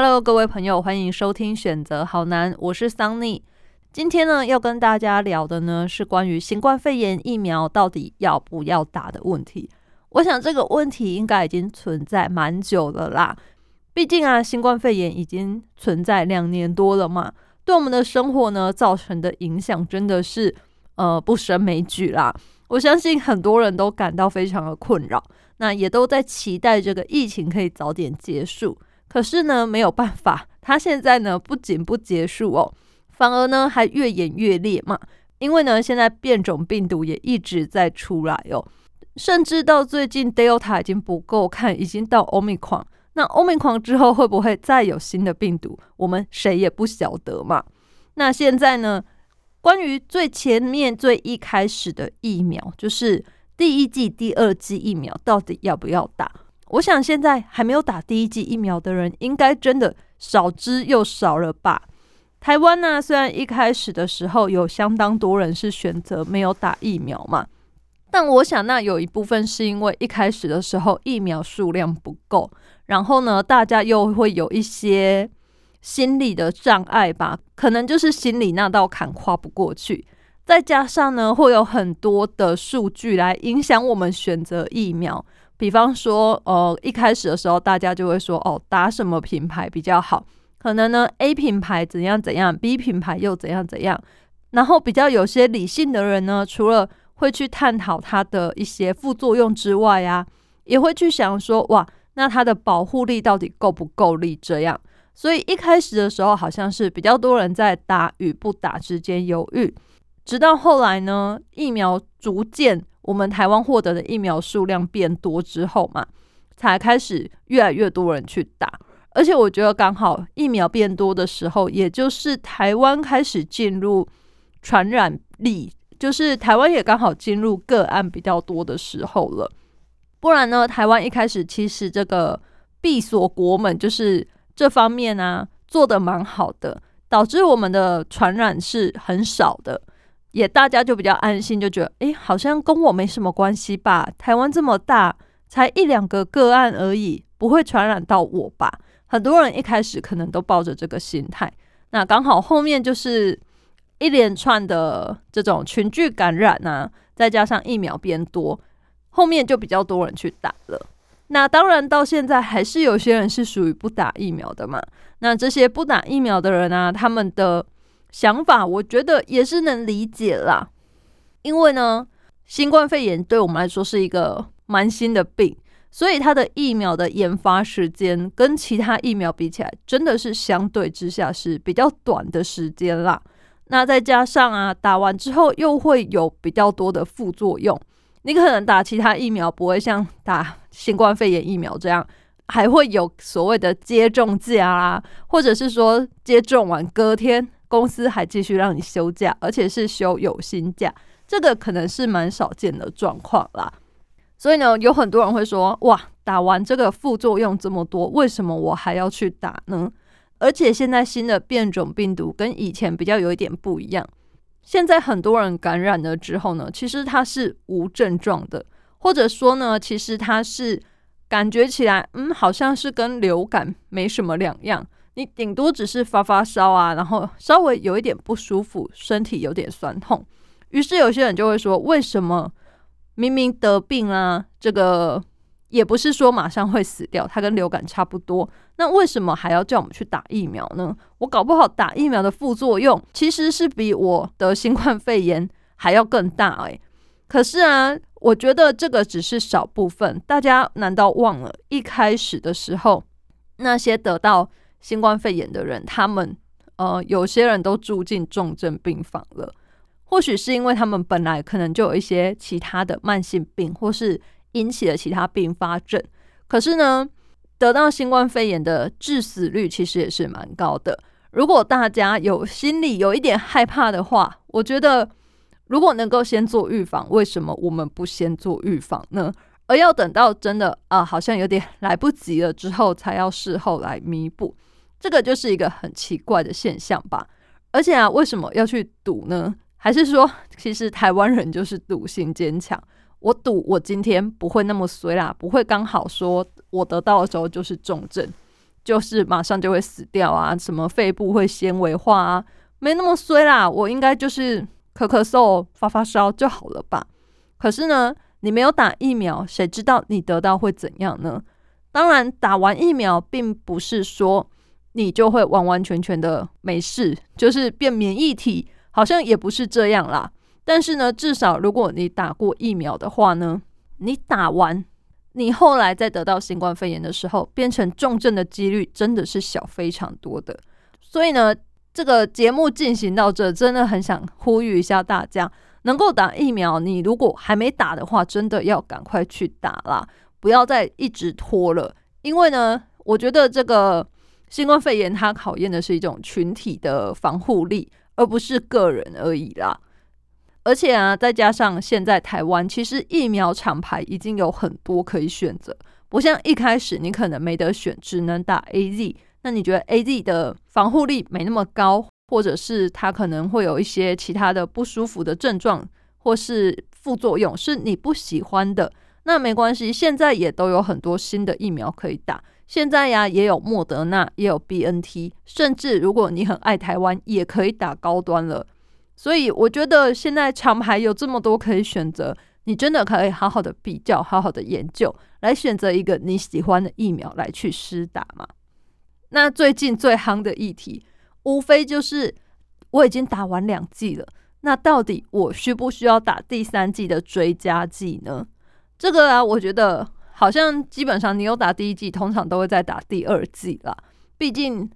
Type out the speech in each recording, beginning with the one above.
Hello，各位朋友，欢迎收听选择好难，我是桑尼。今天呢，要跟大家聊的呢是关于新冠肺炎疫苗到底要不要打的问题。我想这个问题应该已经存在蛮久了啦，毕竟啊，新冠肺炎已经存在两年多了嘛，对我们的生活呢造成的影响真的是呃不胜枚举啦。我相信很多人都感到非常的困扰，那也都在期待这个疫情可以早点结束。可是呢，没有办法，它现在呢不仅不结束哦，反而呢还越演越烈嘛。因为呢，现在变种病毒也一直在出来哦，甚至到最近 Delta 已经不够看，已经到 Omicron。那 Omicron 之后会不会再有新的病毒？我们谁也不晓得嘛。那现在呢，关于最前面最一开始的疫苗，就是第一剂、第二剂疫苗，到底要不要打？我想现在还没有打第一剂疫苗的人，应该真的少之又少了吧？台湾呢，虽然一开始的时候有相当多人是选择没有打疫苗嘛，但我想那有一部分是因为一开始的时候疫苗数量不够，然后呢，大家又会有一些心理的障碍吧，可能就是心理那道坎跨不过去，再加上呢，会有很多的数据来影响我们选择疫苗。比方说，呃，一开始的时候，大家就会说，哦，打什么品牌比较好？可能呢，A 品牌怎样怎样，B 品牌又怎样怎样。然后比较有些理性的人呢，除了会去探讨它的一些副作用之外啊，也会去想说，哇，那它的保护力到底够不够力？这样，所以一开始的时候，好像是比较多人在打与不打之间犹豫，直到后来呢，疫苗逐渐。我们台湾获得的疫苗数量变多之后嘛，才开始越来越多人去打。而且我觉得刚好疫苗变多的时候，也就是台湾开始进入传染力，就是台湾也刚好进入个案比较多的时候了。不然呢，台湾一开始其实这个闭锁国门，就是这方面呢做的蛮好的，导致我们的传染是很少的。也大家就比较安心，就觉得哎，好像跟我没什么关系吧。台湾这么大，才一两个个案而已，不会传染到我吧？很多人一开始可能都抱着这个心态。那刚好后面就是一连串的这种群聚感染啊，再加上疫苗变多，后面就比较多人去打了。那当然到现在还是有些人是属于不打疫苗的嘛。那这些不打疫苗的人啊，他们的。想法我觉得也是能理解啦，因为呢，新冠肺炎对我们来说是一个蛮新的病，所以它的疫苗的研发时间跟其他疫苗比起来，真的是相对之下是比较短的时间啦。那再加上啊，打完之后又会有比较多的副作用，你可能打其他疫苗不会像打新冠肺炎疫苗这样，还会有所谓的接种假啦，或者是说接种完隔天。公司还继续让你休假，而且是休有薪假，这个可能是蛮少见的状况啦。所以呢，有很多人会说：“哇，打完这个副作用这么多，为什么我还要去打呢？”而且现在新的变种病毒跟以前比较有一点不一样。现在很多人感染了之后呢，其实它是无症状的，或者说呢，其实它是感觉起来，嗯，好像是跟流感没什么两样。你顶多只是发发烧啊，然后稍微有一点不舒服，身体有点酸痛。于是有些人就会说：为什么明明得病啊，这个也不是说马上会死掉，它跟流感差不多，那为什么还要叫我们去打疫苗呢？我搞不好打疫苗的副作用其实是比我得新冠肺炎还要更大诶。可是啊，我觉得这个只是少部分，大家难道忘了一开始的时候那些得到？新冠肺炎的人，他们呃，有些人都住进重症病房了。或许是因为他们本来可能就有一些其他的慢性病，或是引起了其他并发症。可是呢，得到新冠肺炎的致死率其实也是蛮高的。如果大家有心里有一点害怕的话，我觉得如果能够先做预防，为什么我们不先做预防呢？而要等到真的啊，好像有点来不及了之后，才要事后来弥补。这个就是一个很奇怪的现象吧，而且啊，为什么要去赌呢？还是说，其实台湾人就是赌性坚强？我赌我今天不会那么衰啦，不会刚好说我得到的时候就是重症，就是马上就会死掉啊，什么肺部会纤维化啊，没那么衰啦，我应该就是咳咳嗽、发发烧就好了吧？可是呢，你没有打疫苗，谁知道你得到会怎样呢？当然，打完疫苗并不是说你就会完完全全的没事，就是变免疫体，好像也不是这样啦。但是呢，至少如果你打过疫苗的话呢，你打完，你后来再得到新冠肺炎的时候，变成重症的几率真的是小非常多的。所以呢，这个节目进行到这，真的很想呼吁一下大家，能够打疫苗，你如果还没打的话，真的要赶快去打啦。不要再一直拖了，因为呢，我觉得这个新冠肺炎它考验的是一种群体的防护力，而不是个人而已啦。而且啊，再加上现在台湾其实疫苗厂牌已经有很多可以选择，不像一开始你可能没得选，只能打 A Z。那你觉得 A Z 的防护力没那么高，或者是它可能会有一些其他的不舒服的症状或是副作用，是你不喜欢的？那没关系，现在也都有很多新的疫苗可以打。现在呀，也有莫德纳，也有 B N T，甚至如果你很爱台湾，也可以打高端了。所以我觉得现在厂牌有这么多可以选择，你真的可以好好的比较，好好的研究，来选择一个你喜欢的疫苗来去施打嘛。那最近最夯的议题，无非就是我已经打完两剂了，那到底我需不需要打第三剂的追加剂呢？这个啊，我觉得好像基本上你有打第一季，通常都会再打第二季啦。毕竟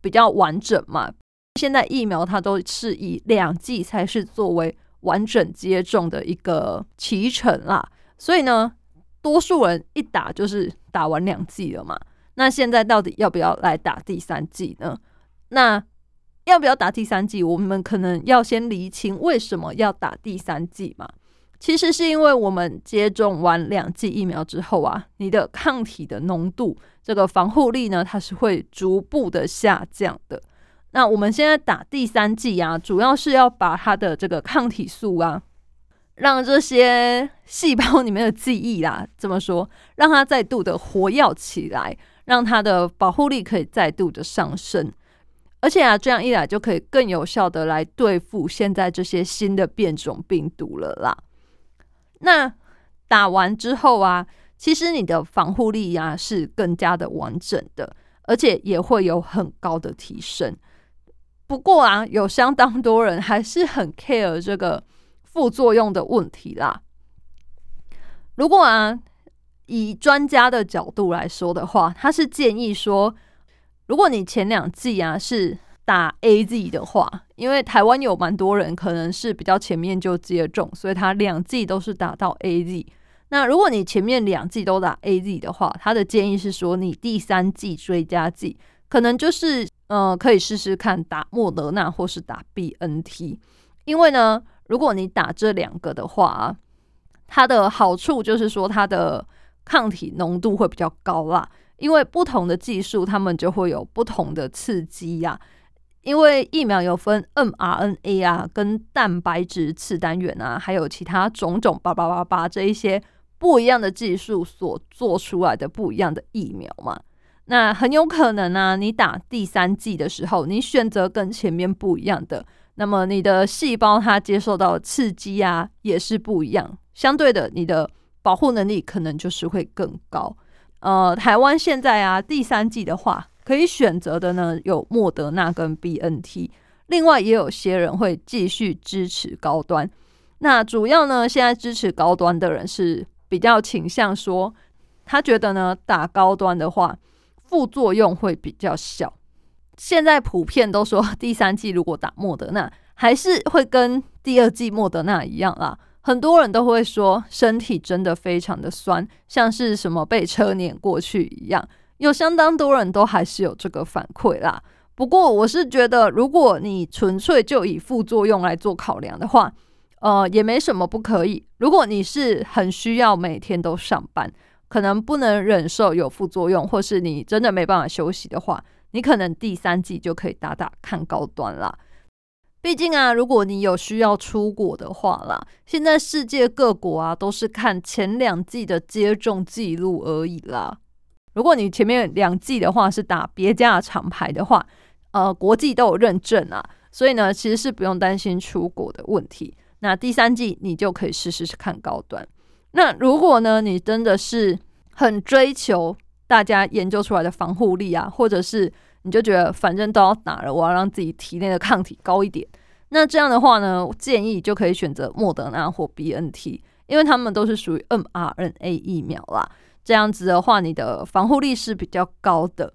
比较完整嘛。现在疫苗它都是以两剂才是作为完整接种的一个脐程啦。所以呢，多数人一打就是打完两剂了嘛。那现在到底要不要来打第三剂呢？那要不要打第三剂？我们可能要先厘清为什么要打第三剂嘛。其实是因为我们接种完两剂疫苗之后啊，你的抗体的浓度，这个防护力呢，它是会逐步的下降的。那我们现在打第三剂啊，主要是要把它的这个抗体素啊，让这些细胞里面的记忆啦，怎么说，让它再度的活跃起来，让它的保护力可以再度的上升。而且啊，这样一来就可以更有效的来对付现在这些新的变种病毒了啦。那打完之后啊，其实你的防护力呀是更加的完整的，而且也会有很高的提升。不过啊，有相当多人还是很 care 这个副作用的问题啦。如果啊，以专家的角度来说的话，他是建议说，如果你前两季啊是打 A Z 的话，因为台湾有蛮多人可能是比较前面就接种，所以他两剂都是打到 A Z。那如果你前面两剂都打 A Z 的话，他的建议是说，你第三剂追加剂可能就是呃可以试试看打莫德纳或是打 B N T。因为呢，如果你打这两个的话，它的好处就是说它的抗体浓度会比较高啦。因为不同的技术，他们就会有不同的刺激呀。因为疫苗有分 mRNA 啊，跟蛋白质次单元啊，还有其他种种八八八八这一些不一样的技术所做出来的不一样的疫苗嘛，那很有可能呢，你打第三剂的时候，你选择跟前面不一样的，那么你的细胞它接受到刺激啊，也是不一样，相对的，你的保护能力可能就是会更高。呃，台湾现在啊，第三剂的话。可以选择的呢，有莫德纳跟 B N T，另外也有些人会继续支持高端。那主要呢，现在支持高端的人是比较倾向说，他觉得呢，打高端的话，副作用会比较小。现在普遍都说，第三季如果打莫德纳，还是会跟第二季莫德纳一样啦。很多人都会说，身体真的非常的酸，像是什么被车碾过去一样。有相当多人都还是有这个反馈啦。不过我是觉得，如果你纯粹就以副作用来做考量的话，呃，也没什么不可以。如果你是很需要每天都上班，可能不能忍受有副作用，或是你真的没办法休息的话，你可能第三季就可以打打看高端啦。毕竟啊，如果你有需要出国的话啦，现在世界各国啊都是看前两季的接种记录而已啦。如果你前面两季的话是打别家的厂牌的话，呃，国际都有认证啊，所以呢，其实是不用担心出国的问题。那第三季你就可以试试看高端。那如果呢，你真的是很追求大家研究出来的防护力啊，或者是你就觉得反正都要打了，我要让自己体内的抗体高一点。那这样的话呢，建议就可以选择莫德纳或 B N T，因为他们都是属于 m R N A 疫苗啦。这样子的话，你的防护力是比较高的。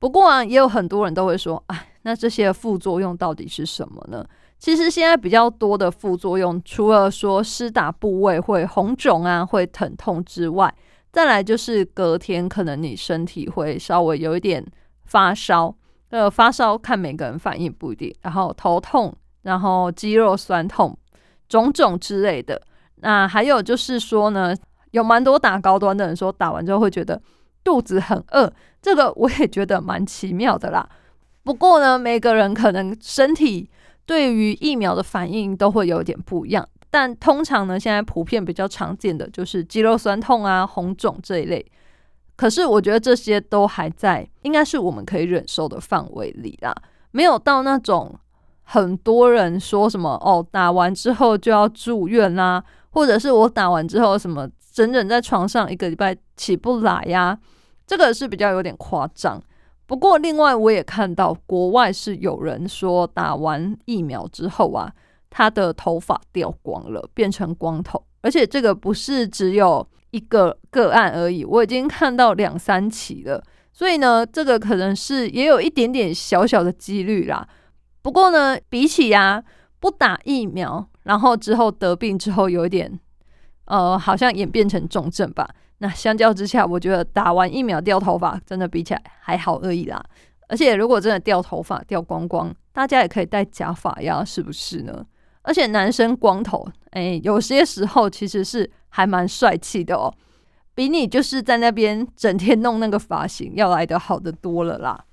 不过啊，也有很多人都会说，哎，那这些副作用到底是什么呢？其实现在比较多的副作用，除了说施打部位会红肿啊、会疼痛之外，再来就是隔天可能你身体会稍微有一点发烧，呃，发烧看每个人反应不一定，然后头痛。然后肌肉酸痛、种种之类的，那还有就是说呢，有蛮多打高端的人说打完之后会觉得肚子很饿，这个我也觉得蛮奇妙的啦。不过呢，每个人可能身体对于疫苗的反应都会有点不一样，但通常呢，现在普遍比较常见的就是肌肉酸痛啊、红肿这一类。可是我觉得这些都还在，应该是我们可以忍受的范围里啦，没有到那种。很多人说什么哦，打完之后就要住院啦，或者是我打完之后什么整整在床上一个礼拜起不来呀，这个是比较有点夸张。不过另外我也看到国外是有人说打完疫苗之后啊，他的头发掉光了，变成光头，而且这个不是只有一个个案而已，我已经看到两三起了。所以呢，这个可能是也有一点点小小的几率啦。不过呢，比起呀不打疫苗，然后之后得病之后有一点，呃，好像演变成重症吧。那相较之下，我觉得打完疫苗掉头发真的比起来还好而已啦。而且如果真的掉头发掉光光，大家也可以戴假发呀，是不是呢？而且男生光头，哎，有些时候其实是还蛮帅气的哦，比你就是在那边整天弄那个发型要来的好的多了啦。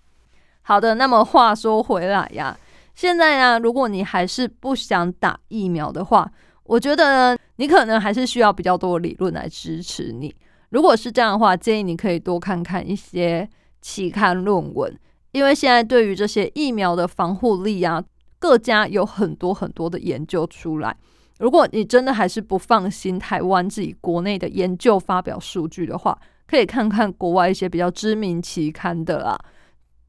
好的，那么话说回来呀。现在呢，如果你还是不想打疫苗的话，我觉得，你可能还是需要比较多的理论来支持你。如果是这样的话，建议你可以多看看一些期刊论文，因为现在对于这些疫苗的防护力啊，各家有很多很多的研究出来。如果你真的还是不放心台湾自己国内的研究发表数据的话，可以看看国外一些比较知名期刊的啦。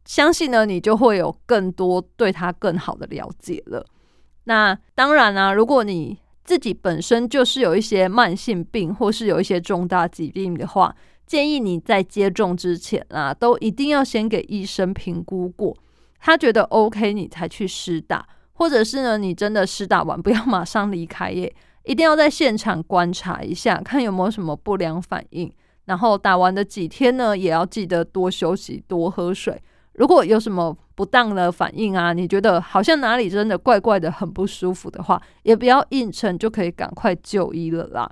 相信呢，你就会有更多对他更好的了解了。那当然啊，如果你自己本身就是有一些慢性病，或是有一些重大疾病的话，建议你在接种之前啊，都一定要先给医生评估过，他觉得 OK，你才去施打。或者是呢，你真的施打完不要马上离开耶，一定要在现场观察一下，看有没有什么不良反应。然后打完的几天呢，也要记得多休息，多喝水。如果有什么不当的反应啊，你觉得好像哪里真的怪怪的，很不舒服的话，也不要硬撑，就可以赶快就医了啦。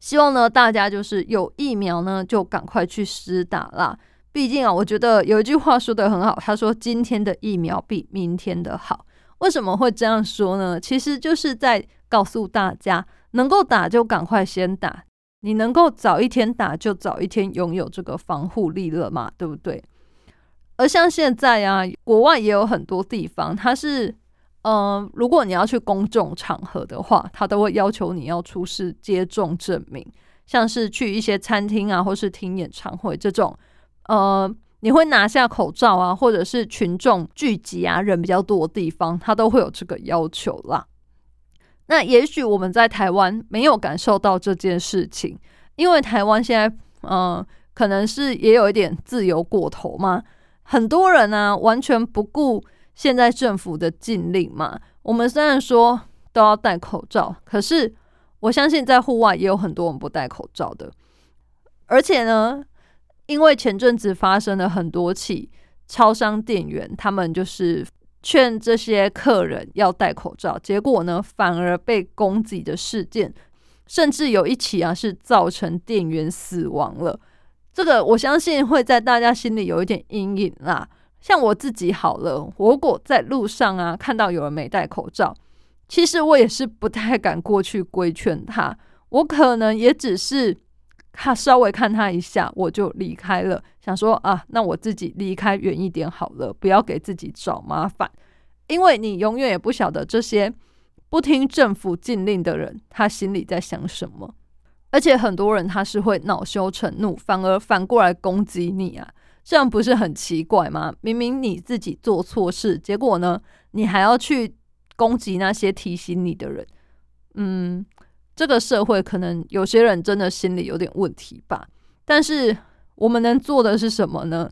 希望呢，大家就是有疫苗呢，就赶快去施打啦。毕竟啊，我觉得有一句话说的很好，他说今天的疫苗比明天的好。为什么会这样说呢？其实就是在告诉大家，能够打就赶快先打，你能够早一天打，就早一天拥有这个防护力了嘛，对不对？而像现在啊，国外也有很多地方，它是，嗯，如果你要去公众场合的话，它都会要求你要出示接种证明。像是去一些餐厅啊，或是听演唱会这种，呃，你会拿下口罩啊，或者是群众聚集啊，人比较多的地方，它都会有这个要求啦。那也许我们在台湾没有感受到这件事情，因为台湾现在，嗯，可能是也有一点自由过头嘛。很多人呢，完全不顾现在政府的禁令嘛。我们虽然说都要戴口罩，可是我相信在户外也有很多人不戴口罩的。而且呢，因为前阵子发生了很多起超商店员，他们就是劝这些客人要戴口罩，结果呢，反而被攻击的事件，甚至有一起啊，是造成店员死亡了。这个我相信会在大家心里有一点阴影啦。像我自己好了，如果在路上啊看到有人没戴口罩，其实我也是不太敢过去规劝他。我可能也只是他稍微看他一下，我就离开了，想说啊，那我自己离开远一点好了，不要给自己找麻烦，因为你永远也不晓得这些不听政府禁令的人，他心里在想什么。而且很多人他是会恼羞成怒，反而反过来攻击你啊，这样不是很奇怪吗？明明你自己做错事，结果呢，你还要去攻击那些提醒你的人，嗯。这个社会可能有些人真的心里有点问题吧，但是我们能做的是什么呢？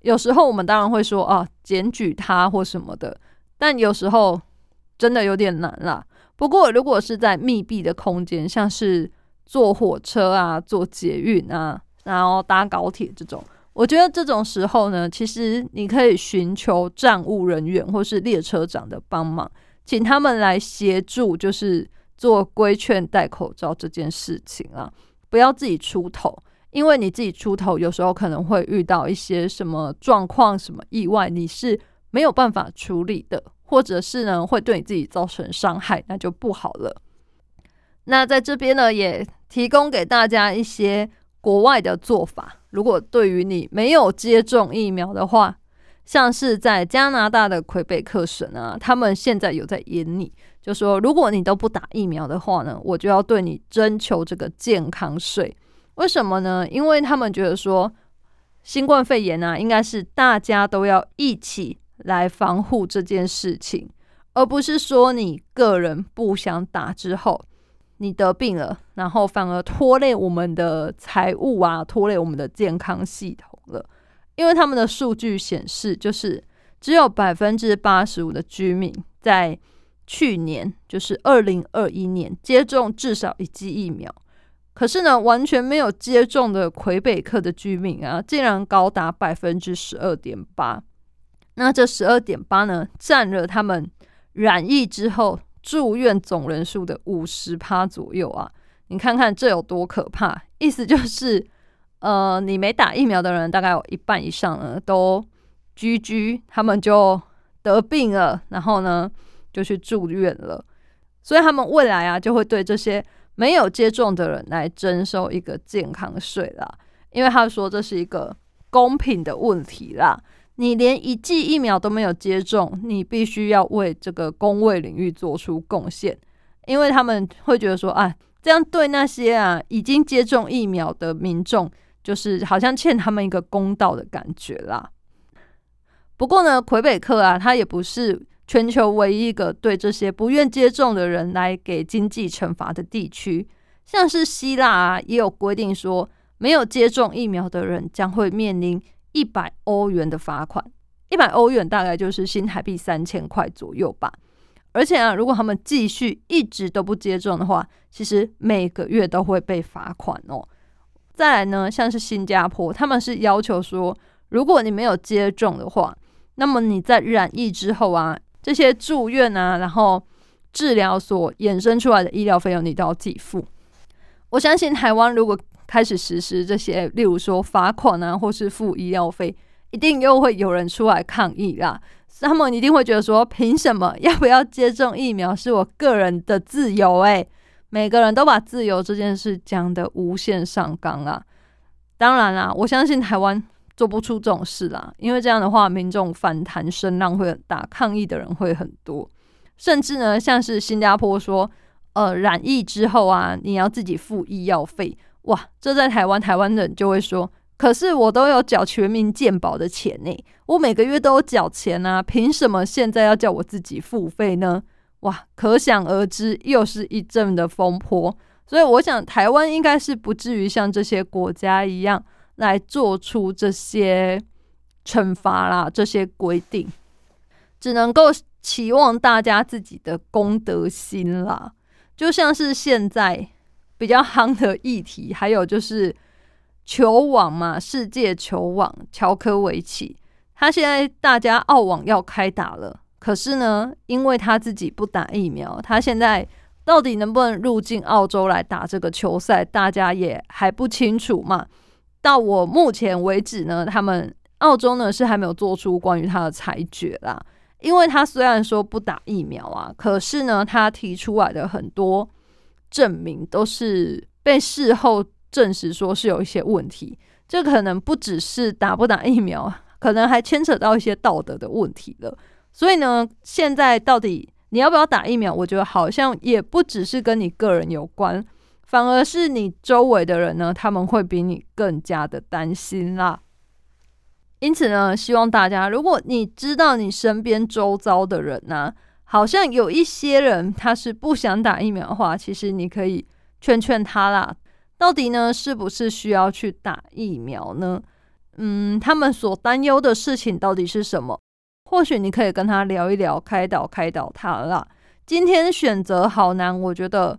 有时候我们当然会说啊，检举他或什么的，但有时候真的有点难啦。不过如果是在密闭的空间，像是坐火车啊、坐捷运啊，然后搭高铁这种，我觉得这种时候呢，其实你可以寻求站务人员或是列车长的帮忙，请他们来协助，就是。做规劝戴口罩这件事情啊，不要自己出头，因为你自己出头，有时候可能会遇到一些什么状况、什么意外，你是没有办法处理的，或者是呢会对你自己造成伤害，那就不好了。那在这边呢，也提供给大家一些国外的做法。如果对于你没有接种疫苗的话，像是在加拿大的魁北克省啊，他们现在有在演你。就说，如果你都不打疫苗的话呢，我就要对你征求这个健康税。为什么呢？因为他们觉得说，新冠肺炎啊，应该是大家都要一起来防护这件事情，而不是说你个人不想打之后，你得病了，然后反而拖累我们的财务啊，拖累我们的健康系统了。因为他们的数据显示，就是只有百分之八十五的居民在。去年就是二零二一年接种至少一剂疫苗，可是呢，完全没有接种的魁北克的居民啊，竟然高达百分之十二点八。那这十二点八呢，占了他们染疫之后住院总人数的五十趴左右啊！你看看这有多可怕？意思就是，呃，你没打疫苗的人，大概有一半以上呢都居居，他们就得病了，然后呢？就去住院了，所以他们未来啊就会对这些没有接种的人来征收一个健康税啦，因为他说这是一个公平的问题啦。你连一剂疫苗都没有接种，你必须要为这个公卫领域做出贡献，因为他们会觉得说啊，这样对那些啊已经接种疫苗的民众，就是好像欠他们一个公道的感觉啦。不过呢，魁北克啊，他也不是。全球唯一一个对这些不愿接种的人来给经济惩罚的地区，像是希腊啊，也有规定说，没有接种疫苗的人将会面临一百欧元的罚款。一百欧元大概就是新台币三千块左右吧。而且啊，如果他们继续一直都不接种的话，其实每个月都会被罚款哦。再来呢，像是新加坡，他们是要求说，如果你没有接种的话，那么你在染疫之后啊。这些住院啊，然后治疗所衍生出来的医疗费用，你都要自己付。我相信台湾如果开始实施这些，例如说罚款啊，或是付医药费，一定又会有人出来抗议啦。他们一定会觉得说，凭什么要不要接种疫苗是我个人的自由？诶，每个人都把自由这件事讲得无限上纲啊。当然啦，我相信台湾。做不出这种事啦，因为这样的话，民众反弹声浪会很大，抗议的人会很多，甚至呢，像是新加坡说，呃，染疫之后啊，你要自己付医药费，哇，这在台湾，台湾人就会说，可是我都有缴全民健保的钱呢，我每个月都有缴钱啊，凭什么现在要叫我自己付费呢？哇，可想而知，又是一阵的风波，所以我想，台湾应该是不至于像这些国家一样。来做出这些惩罚啦，这些规定，只能够期望大家自己的公德心啦。就像是现在比较夯的议题，还有就是球网嘛，世界球网乔科维奇，他现在大家澳网要开打了，可是呢，因为他自己不打疫苗，他现在到底能不能入境澳洲来打这个球赛，大家也还不清楚嘛。到我目前为止呢，他们澳洲呢是还没有做出关于他的裁决啦。因为他虽然说不打疫苗啊，可是呢，他提出来的很多证明都是被事后证实说是有一些问题。这可能不只是打不打疫苗，可能还牵扯到一些道德的问题了。所以呢，现在到底你要不要打疫苗？我觉得好像也不只是跟你个人有关，反而是你周围的人呢，他们会比你更加的担心啦。因此呢，希望大家，如果你知道你身边周遭的人呢，好像有一些人他是不想打疫苗的话，其实你可以劝劝他啦。到底呢，是不是需要去打疫苗呢？嗯，他们所担忧的事情到底是什么？或许你可以跟他聊一聊，开导开导他啦。今天选择好难，我觉得，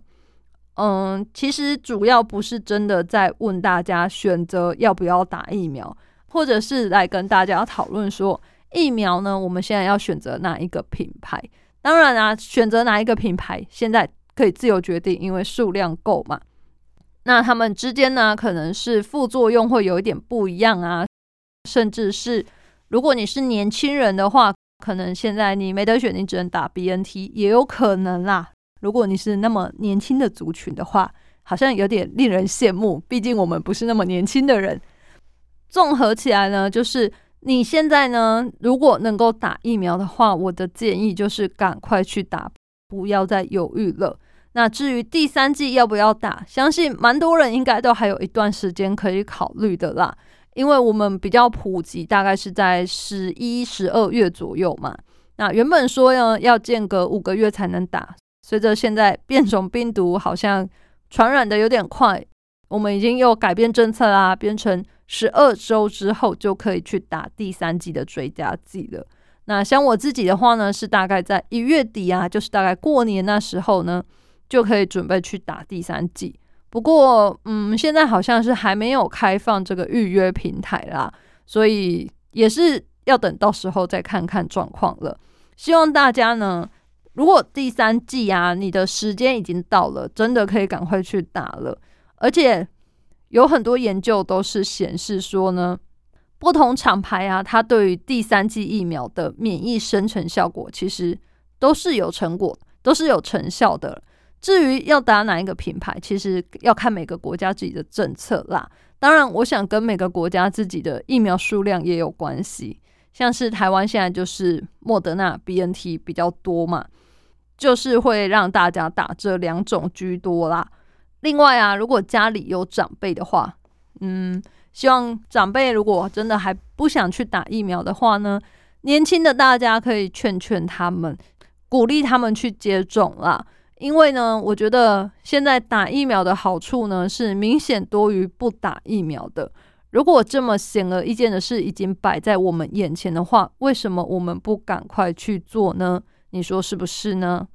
嗯，其实主要不是真的在问大家选择要不要打疫苗，或者是来跟大家讨论说疫苗呢，我们现在要选择哪一个品牌？当然啊，选择哪一个品牌现在可以自由决定，因为数量够嘛。那他们之间呢，可能是副作用会有一点不一样啊，甚至是如果你是年轻人的话，可能现在你没得选，你只能打 BNT，也有可能啦。如果你是那么年轻的族群的话，好像有点令人羡慕，毕竟我们不是那么年轻的人。综合起来呢，就是你现在呢，如果能够打疫苗的话，我的建议就是赶快去打，不要再犹豫了。那至于第三季要不要打，相信蛮多人应该都还有一段时间可以考虑的啦。因为我们比较普及，大概是在十一、十二月左右嘛。那原本说呢，要间隔五个月才能打，随着现在变种病毒好像传染的有点快，我们已经又改变政策啦，变成十二周之后就可以去打第三季的追加剂了。那像我自己的话呢，是大概在一月底啊，就是大概过年那时候呢。就可以准备去打第三季，不过，嗯，现在好像是还没有开放这个预约平台啦，所以也是要等到时候再看看状况了。希望大家呢，如果第三季啊，你的时间已经到了，真的可以赶快去打了。而且有很多研究都是显示说呢，不同厂牌啊，它对于第三季疫苗的免疫生成效果，其实都是有成果，都是有成效的。至于要打哪一个品牌，其实要看每个国家自己的政策啦。当然，我想跟每个国家自己的疫苗数量也有关系。像是台湾现在就是莫德纳、BNT 比较多嘛，就是会让大家打这两种居多啦。另外啊，如果家里有长辈的话，嗯，希望长辈如果真的还不想去打疫苗的话呢，年轻的大家可以劝劝他们，鼓励他们去接种啦。因为呢，我觉得现在打疫苗的好处呢是明显多于不打疫苗的。如果这么显而易见的事已经摆在我们眼前的话，为什么我们不赶快去做呢？你说是不是呢？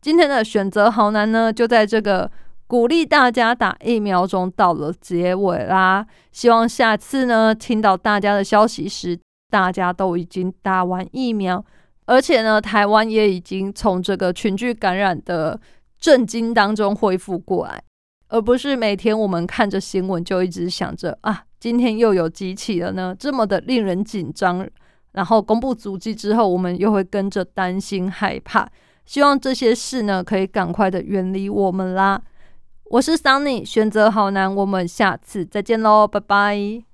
今天的选择好难呢，就在这个鼓励大家打疫苗中到了结尾啦。希望下次呢听到大家的消息时，大家都已经打完疫苗。而且呢，台湾也已经从这个群聚感染的震惊当中恢复过来，而不是每天我们看着新闻就一直想着啊，今天又有机器了呢，这么的令人紧张。然后公布足迹之后，我们又会跟着担心害怕。希望这些事呢，可以赶快的远离我们啦。我是 Sunny，选择好难，我们下次再见喽，拜拜。